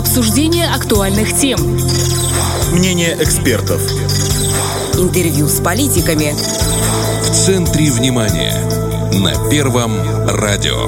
Обсуждение актуальных тем. Мнение экспертов. Интервью с политиками. В центре внимания. На Первом радио.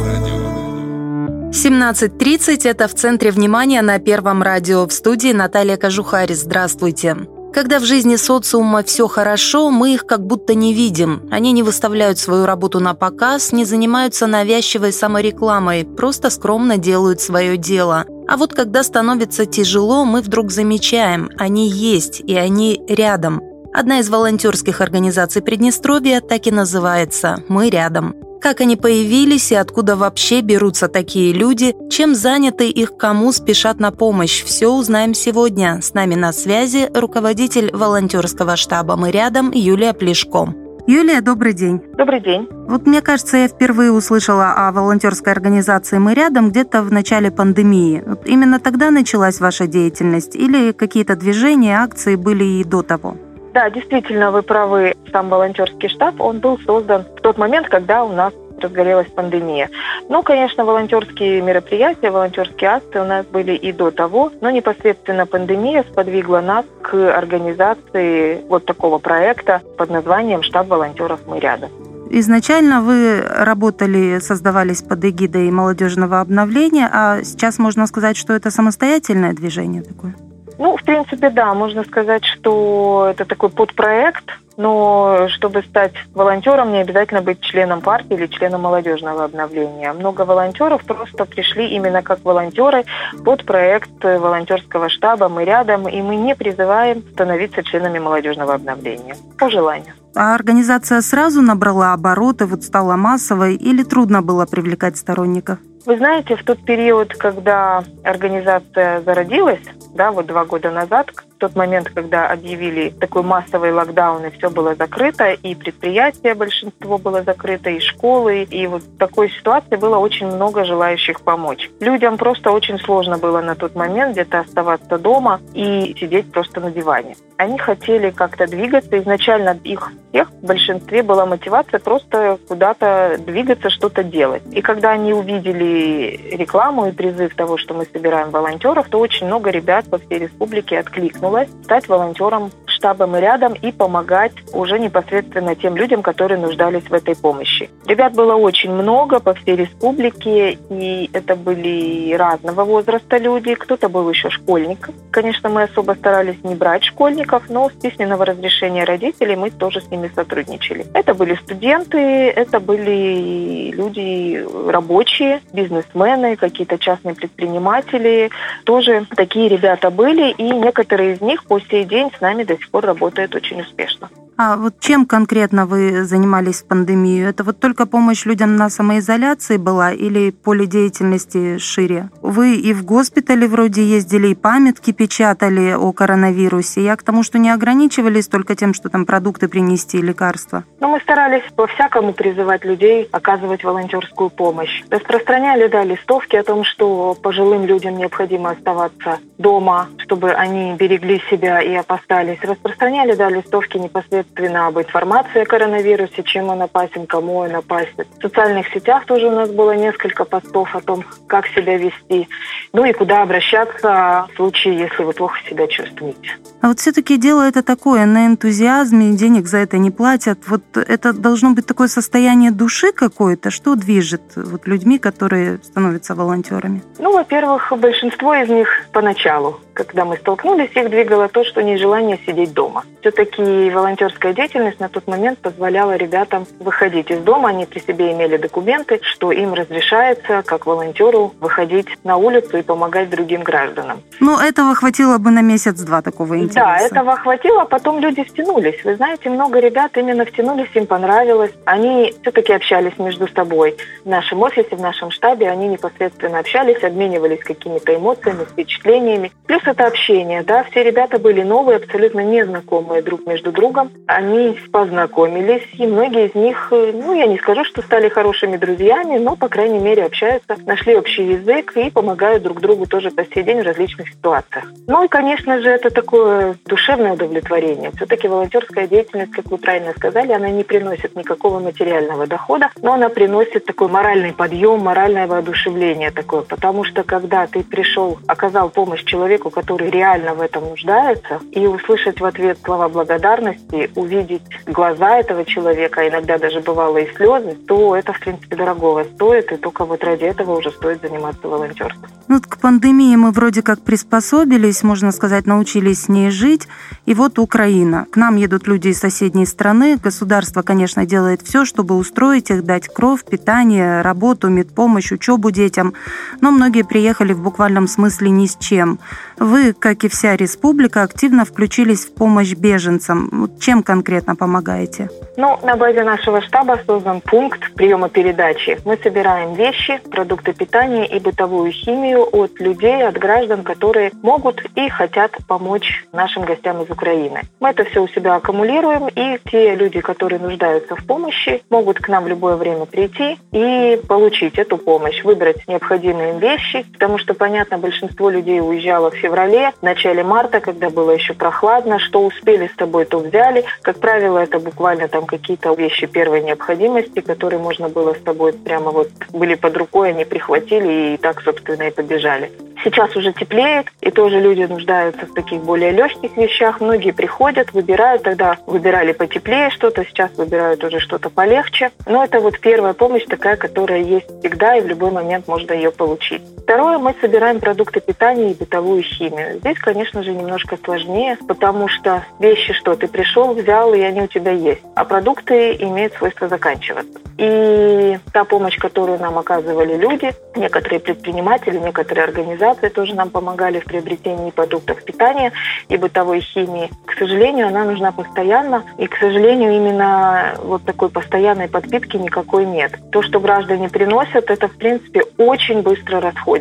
17.30 – это в центре внимания на Первом радио. В студии Наталья Кожухарис. Здравствуйте. Когда в жизни социума все хорошо, мы их как будто не видим. Они не выставляют свою работу на показ, не занимаются навязчивой саморекламой, просто скромно делают свое дело. А вот когда становится тяжело, мы вдруг замечаем, они есть, и они рядом. Одна из волонтерских организаций Приднестровья так и называется «Мы рядом». Как они появились и откуда вообще берутся такие люди, чем заняты их кому спешат на помощь, все узнаем сегодня. С нами на связи руководитель волонтерского штаба «Мы рядом» Юлия Плешко. Юлия, добрый день. Добрый день. Вот мне кажется, я впервые услышала о волонтерской организации «Мы рядом» где-то в начале пандемии. Вот именно тогда началась ваша деятельность или какие-то движения, акции были и до того? Да, действительно, вы правы. Сам волонтерский штаб, он был создан в тот момент, когда у нас разгорелась пандемия. Ну, конечно, волонтерские мероприятия, волонтерские акции у нас были и до того, но непосредственно пандемия сподвигла нас к организации вот такого проекта под названием «Штаб волонтеров мы рядом». Изначально вы работали, создавались под эгидой молодежного обновления, а сейчас можно сказать, что это самостоятельное движение такое? Ну, в принципе, да, можно сказать, что это такой подпроект, но чтобы стать волонтером, не обязательно быть членом партии или членом молодежного обновления. Много волонтеров просто пришли именно как волонтеры под проект волонтерского штаба «Мы рядом», и мы не призываем становиться членами молодежного обновления по желанию. А организация сразу набрала обороты, вот стала массовой, или трудно было привлекать сторонников? Вы знаете, в тот период, когда организация зародилась, да, вот два года назад, тот момент, когда объявили такой массовый локдаун, и все было закрыто, и предприятия большинство было закрыто, и школы, и вот в такой ситуации было очень много желающих помочь. Людям просто очень сложно было на тот момент где-то оставаться дома и сидеть просто на диване. Они хотели как-то двигаться. Изначально их всех в большинстве была мотивация просто куда-то двигаться, что-то делать. И когда они увидели рекламу и призыв того, что мы собираем волонтеров, то очень много ребят по всей республике откликнулось стать волонтером штабом и рядом и помогать уже непосредственно тем людям, которые нуждались в этой помощи. Ребят было очень много по всей республике, и это были разного возраста люди. Кто-то был еще школьник. Конечно, мы особо старались не брать школьников, но с письменного разрешения родителей мы тоже с ними сотрудничали. Это были студенты, это были люди рабочие, бизнесмены, какие-то частные предприниматели. Тоже такие ребята были, и некоторые из них по сей день с нами до сих пор работает очень успешно. А вот чем конкретно вы занимались в пандемию? Это вот только помощь людям на самоизоляции была или поле деятельности шире? Вы и в госпитале вроде ездили, и памятки печатали о коронавирусе. Я к тому, что не ограничивались только тем, что там продукты принести, лекарства. Ну, мы старались по-всякому призывать людей оказывать волонтерскую помощь. Распространяли, да, листовки о том, что пожилым людям необходимо оставаться дома, чтобы они берегли себя и опасались. Распространяли, да, листовки непосредственно непосредственно об информации о коронавирусе, чем он опасен, кому он опасен. В социальных сетях тоже у нас было несколько постов о том, как себя вести, ну и куда обращаться в случае, если вы плохо себя чувствуете. А вот все-таки дело это такое, на энтузиазме, денег за это не платят. Вот это должно быть такое состояние души какое-то, что движет вот людьми, которые становятся волонтерами? Ну, во-первых, большинство из них поначалу, когда мы столкнулись, их двигало то, что нежелание сидеть дома. Все-таки волонтерская деятельность на тот момент позволяла ребятам выходить из дома, они при себе имели документы, что им разрешается, как волонтеру, выходить на улицу и помогать другим гражданам. Ну, этого хватило бы на месяц-два такого интереса. Да, этого хватило, а потом люди втянулись. Вы знаете, много ребят именно втянулись, им понравилось. Они все-таки общались между собой. В нашем офисе, в нашем штабе они непосредственно общались, обменивались какими-то эмоциями, впечатлениями. Плюс Плюс это общение, да, все ребята были новые, абсолютно незнакомые друг между другом. Они познакомились, и многие из них, э, ну, я не скажу, что стали хорошими друзьями, но, по крайней мере, общаются, нашли общий язык и помогают друг другу тоже по сей день в различных ситуациях. Ну и, конечно же, это такое душевное удовлетворение. Все-таки волонтерская деятельность, как вы правильно сказали, она не приносит никакого материального дохода, но она приносит такой моральный подъем, моральное воодушевление такое, потому что когда ты пришел, оказал помощь человеку, который реально в этом нуждается, и услышать в ответ слова благодарности, увидеть глаза этого человека, а иногда даже бывало и слезы, то это, в принципе, дорогого стоит, и только вот ради этого уже стоит заниматься волонтерством. Ну, вот к пандемии мы вроде как приспособились, можно сказать, научились с ней жить. И вот Украина. К нам едут люди из соседней страны. Государство, конечно, делает все, чтобы устроить их, дать кровь, питание, работу, медпомощь, учебу детям. Но многие приехали в буквальном смысле ни с чем. Вы, как и вся республика, активно включились в помощь беженцам. Чем конкретно помогаете? Ну, на базе нашего штаба создан пункт приема передачи. Мы собираем вещи, продукты питания и бытовую химию от людей, от граждан, которые могут и хотят помочь нашим гостям из Украины. Мы это все у себя аккумулируем, и те люди, которые нуждаются в помощи, могут к нам в любое время прийти и получить эту помощь, выбрать необходимые им вещи, потому что, понятно, большинство людей уезжало в феврале, в начале марта, когда было еще прохладно, что успели с тобой, то взяли. Как правило, это буквально там какие-то вещи первой необходимости, которые можно было с тобой прямо вот были под рукой, они прихватили и так, собственно, и побежали. Сейчас уже теплеет, и тоже люди нуждаются в таких более легких вещах. Многие приходят, выбирают, тогда выбирали потеплее что-то, сейчас выбирают уже что-то полегче. Но это вот первая помощь такая, которая есть всегда, и в любой момент можно ее получить. Второе, мы собираем продукты питания и бытовую химию. Здесь, конечно же, немножко сложнее, потому что вещи, что ты пришел, взял, и они у тебя есть. А продукты имеют свойство заканчиваться. И та помощь, которую нам оказывали люди, некоторые предприниматели, некоторые организации тоже нам помогали в приобретении продуктов питания и бытовой химии. К сожалению, она нужна постоянно, и, к сожалению, именно вот такой постоянной подпитки никакой нет. То, что граждане приносят, это, в принципе, очень быстро расходится,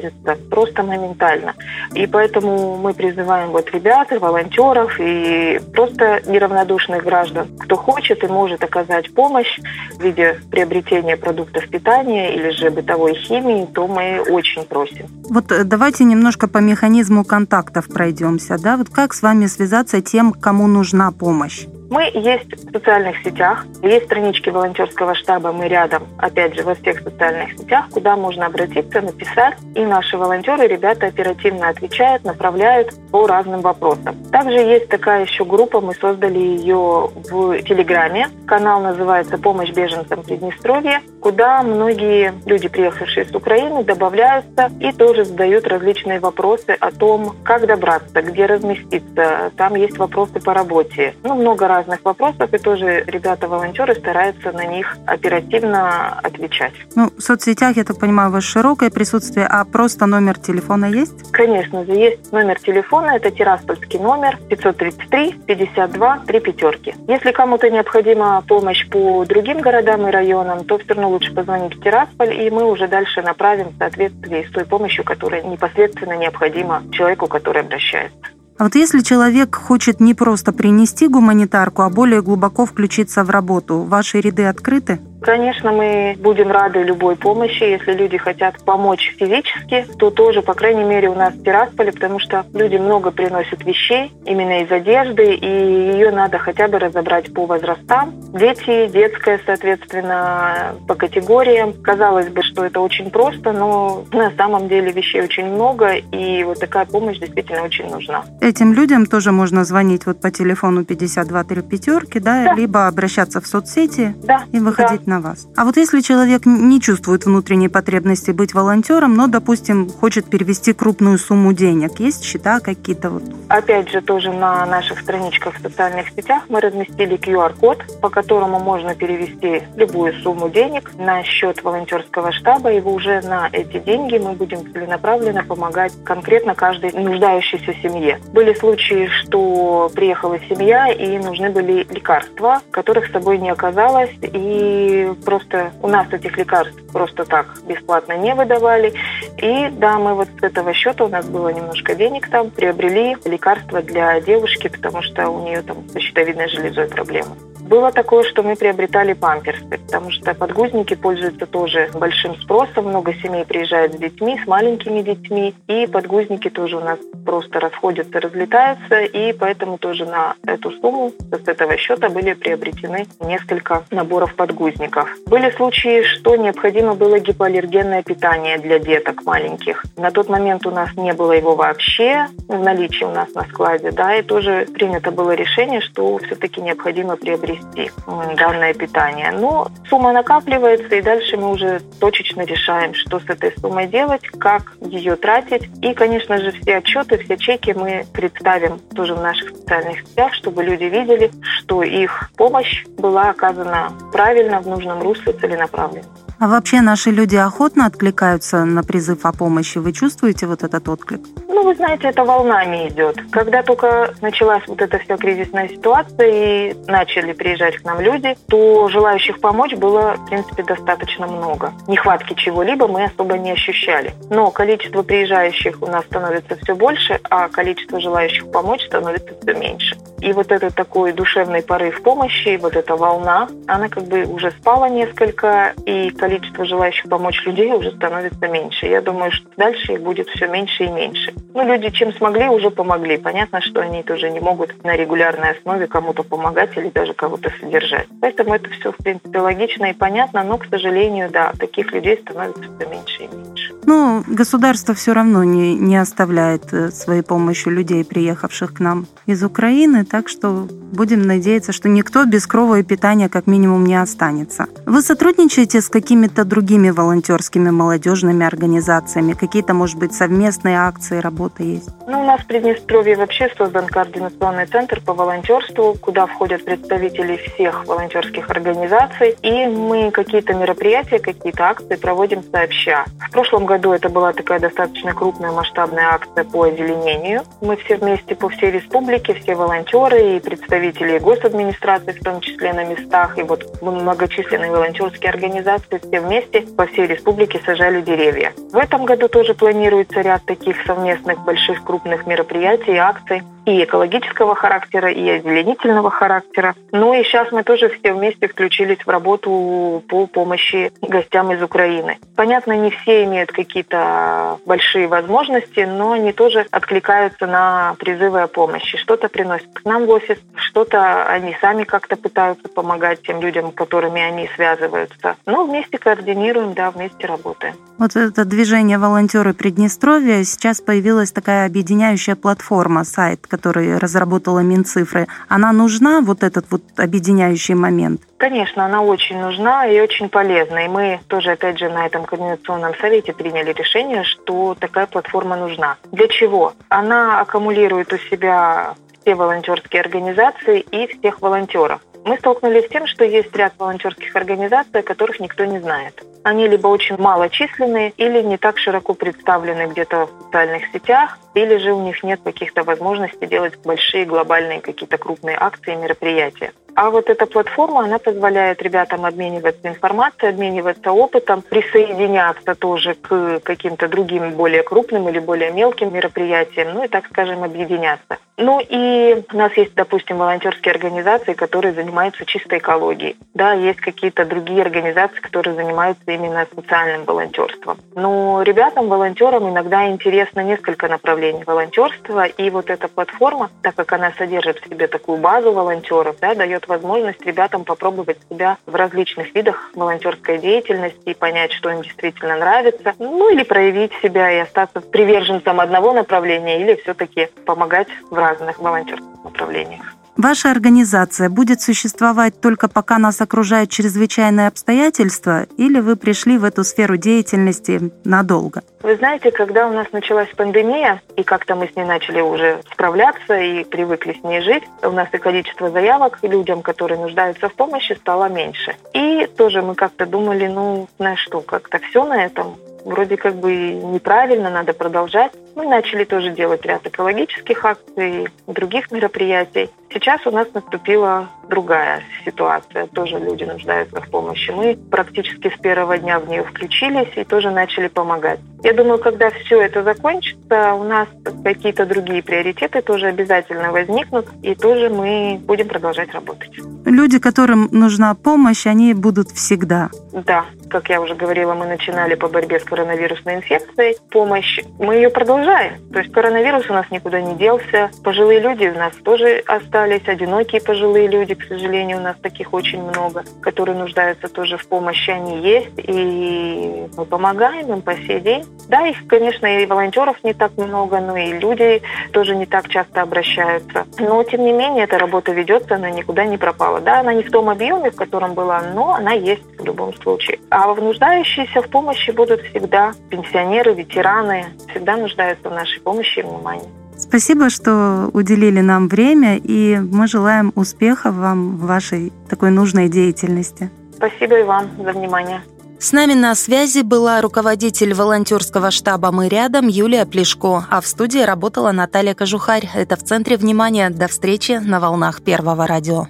просто моментально. И поэтому мы призываем вот ребят, волонтеров и просто неравнодушных граждан, кто хочет и может оказать помощь в виде приобретения продуктов питания или же бытовой химии, то мы очень просим. Вот э, давайте немножко по механизму контактов пройдемся. Да? Вот как с вами связаться тем, кому нужна помощь? Мы есть в социальных сетях, есть странички волонтерского штаба, мы рядом, опять же, во всех социальных сетях, куда можно обратиться, написать, и наши волонтеры, ребята оперативно отвечают, направляют по разным вопросам. Также есть такая еще группа, мы создали ее в Телеграме, канал называется «Помощь беженцам Приднестровья», куда многие люди, приехавшие с Украины, добавляются и тоже задают различные вопросы о том, как добраться, где разместиться. Там есть вопросы по работе. Ну, много раз разных вопросов, и тоже ребята-волонтеры стараются на них оперативно отвечать. Ну, в соцсетях, я так понимаю, у вас широкое присутствие, а просто номер телефона есть? Конечно же, есть номер телефона, это Тираспольский номер 533 52 3 пятерки. Если кому-то необходима помощь по другим городам и районам, то все равно лучше позвонить в Тирасполь, и мы уже дальше направим в соответствии с той помощью, которая непосредственно необходима человеку, который обращается. А вот если человек хочет не просто принести гуманитарку, а более глубоко включиться в работу, ваши ряды открыты? Конечно, мы будем рады любой помощи. Если люди хотят помочь физически, то тоже, по крайней мере, у нас в Тирасполе, потому что люди много приносят вещей именно из одежды, и ее надо хотя бы разобрать по возрастам. Дети, детская, соответственно, по категориям. Казалось бы, что это очень просто, но на самом деле вещей очень много, и вот такая помощь действительно очень нужна. Этим людям тоже можно звонить вот по телефону 52 3 пятерки, да, да. либо обращаться в соцсети да, и выходить да на вас. А вот если человек не чувствует внутренней потребности быть волонтером, но, допустим, хочет перевести крупную сумму денег, есть счета какие-то? Вот? Опять же, тоже на наших страничках в социальных сетях мы разместили QR-код, по которому можно перевести любую сумму денег на счет волонтерского штаба, и уже на эти деньги мы будем целенаправленно помогать конкретно каждой нуждающейся семье. Были случаи, что приехала семья и нужны были лекарства, которых с собой не оказалось, и просто у нас этих лекарств просто так бесплатно не выдавали. И да, мы вот с этого счета, у нас было немножко денег там, приобрели лекарства для девушки, потому что у нее там со щитовидной железой проблемы. Было такое, что мы приобретали памперсы, потому что подгузники пользуются тоже большим спросом. Много семей приезжают с детьми, с маленькими детьми, и подгузники тоже у нас просто расходятся, разлетаются, и поэтому тоже на эту сумму с этого счета были приобретены несколько наборов подгузников. Были случаи, что необходимо было гипоаллергенное питание для деток маленьких. На тот момент у нас не было его вообще в наличии у нас на складе, да, и тоже принято было решение, что все-таки необходимо приобрести приобрести данное питание. Но сумма накапливается, и дальше мы уже точечно решаем, что с этой суммой делать, как ее тратить. И, конечно же, все отчеты, все чеки мы представим тоже в наших социальных сетях, чтобы люди видели, что их помощь была оказана правильно, в нужном русле, целенаправленно. А вообще наши люди охотно откликаются на призыв о помощи? Вы чувствуете вот этот отклик? Ну, вы знаете, это волнами идет. Когда только началась вот эта вся кризисная ситуация и начали приезжать к нам люди, то желающих помочь было, в принципе, достаточно много. Нехватки чего-либо мы особо не ощущали. Но количество приезжающих у нас становится все больше, а количество желающих помочь становится все меньше. И вот этот такой душевный порыв помощи, вот эта волна, она как бы уже спала несколько, и количество желающих помочь людей уже становится меньше. Я думаю, что дальше их будет все меньше и меньше. Ну, люди чем смогли, уже помогли. Понятно, что они тоже не могут на регулярной основе кому-то помогать или даже кого-то содержать. Поэтому это все, в принципе, логично и понятно, но, к сожалению, да, таких людей становится все меньше и меньше. Ну, государство все равно не, не оставляет э, своей помощью людей, приехавших к нам из Украины, так что будем надеяться, что никто без крова и питания как минимум не останется. Вы сотрудничаете с какими-то другими волонтерскими молодежными организациями? Какие-то, может быть, совместные акции, работа есть? Ну, у нас в Приднестровье вообще создан координационный центр по волонтерству, куда входят представители всех волонтерских организаций, и мы какие-то мероприятия, какие-то акции проводим сообща. В прошлом году это была такая достаточно крупная масштабная акция по озеленению. Мы все вместе по всей республике, все волонтеры и представители госадминистрации, в том числе на местах, и вот многочисленные волонтерские организации все вместе по всей республике сажали деревья. В этом году тоже планируется ряд таких совместных больших крупных мероприятий и акций и экологического характера, и озеленительного характера. Ну и сейчас мы тоже все вместе включились в работу по помощи гостям из Украины. Понятно, не все имеют какие-то большие возможности, но они тоже откликаются на призывы о помощи. Что-то приносят к нам в офис, что-то они сами как-то пытаются помогать тем людям, которыми они связываются. Ну, вместе координируем, да, вместе работаем. Вот это движение «Волонтеры Приднестровья» сейчас появилась такая объединяющая платформа, сайт, который разработала Минцифры. Она нужна, вот этот вот объединяющий момент? Конечно, она очень нужна и очень полезна. И мы тоже, опять же, на этом координационном совете приняли решение, что такая платформа нужна. Для чего? Она аккумулирует у себя все волонтерские организации и всех волонтеров. Мы столкнулись с тем, что есть ряд волонтерских организаций, о которых никто не знает. Они либо очень малочисленные, или не так широко представлены где-то в социальных сетях, или же у них нет каких-то возможностей делать большие глобальные какие-то крупные акции и мероприятия. А вот эта платформа, она позволяет ребятам обмениваться информацией, обмениваться опытом, присоединяться тоже к каким-то другим более крупным или более мелким мероприятиям, ну и, так скажем, объединяться. Ну и у нас есть, допустим, волонтерские организации, которые занимаются чистой экологией. Да, есть какие-то другие организации, которые занимаются именно социальным волонтерством. Но ребятам, волонтерам иногда интересно несколько направлений волонтерства, и вот эта платформа, так как она содержит в себе такую базу волонтеров, да, дает возможность ребятам попробовать себя в различных видах волонтерской деятельности и понять, что им действительно нравится, ну или проявить себя и остаться приверженцем одного направления или все-таки помогать в разных волонтерских направлениях. Ваша организация будет существовать только пока нас окружают чрезвычайные обстоятельства, или вы пришли в эту сферу деятельности надолго? Вы знаете, когда у нас началась пандемия, и как-то мы с ней начали уже справляться и привыкли с ней жить, у нас и количество заявок людям, которые нуждаются в помощи, стало меньше. И тоже мы как-то думали, ну, знаешь что, как-то все на этом вроде как бы неправильно, надо продолжать. Мы начали тоже делать ряд экологических акций, других мероприятий. Сейчас у нас наступила другая ситуация. Тоже люди нуждаются в помощи. Мы практически с первого дня в нее включились и тоже начали помогать. Я думаю, когда все это закончится, у нас какие-то другие приоритеты тоже обязательно возникнут, и тоже мы будем продолжать работать. Люди, которым нужна помощь, они будут всегда. Да, как я уже говорила, мы начинали по борьбе с коронавирусной инфекцией. Помощь, мы ее продолжаем. То есть коронавирус у нас никуда не делся. Пожилые люди у нас тоже остались. Одинокие пожилые люди, к сожалению, у нас таких очень много, которые нуждаются тоже в помощи. Они есть, и мы помогаем им по сей день. Да, их, конечно, и волонтеров не так много, но и люди тоже не так часто обращаются. Но, тем не менее, эта работа ведется, она никуда не пропала. Да, она не в том объеме, в котором была, но она есть в любом случае. А нуждающиеся в помощи будут всегда пенсионеры, ветераны, всегда нуждаются в нашей помощи и внимании. Спасибо, что уделили нам время, и мы желаем успехов вам в вашей такой нужной деятельности. Спасибо и вам за внимание. С нами на связи была руководитель волонтерского штаба «Мы рядом» Юлия Плешко, а в студии работала Наталья Кожухарь. Это в центре внимания. До встречи на волнах Первого радио.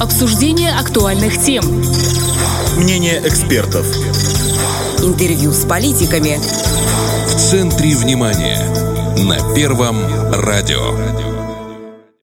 Обсуждение актуальных тем. Мнение экспертов. Интервью с политиками. В центре внимания. На Первом радио.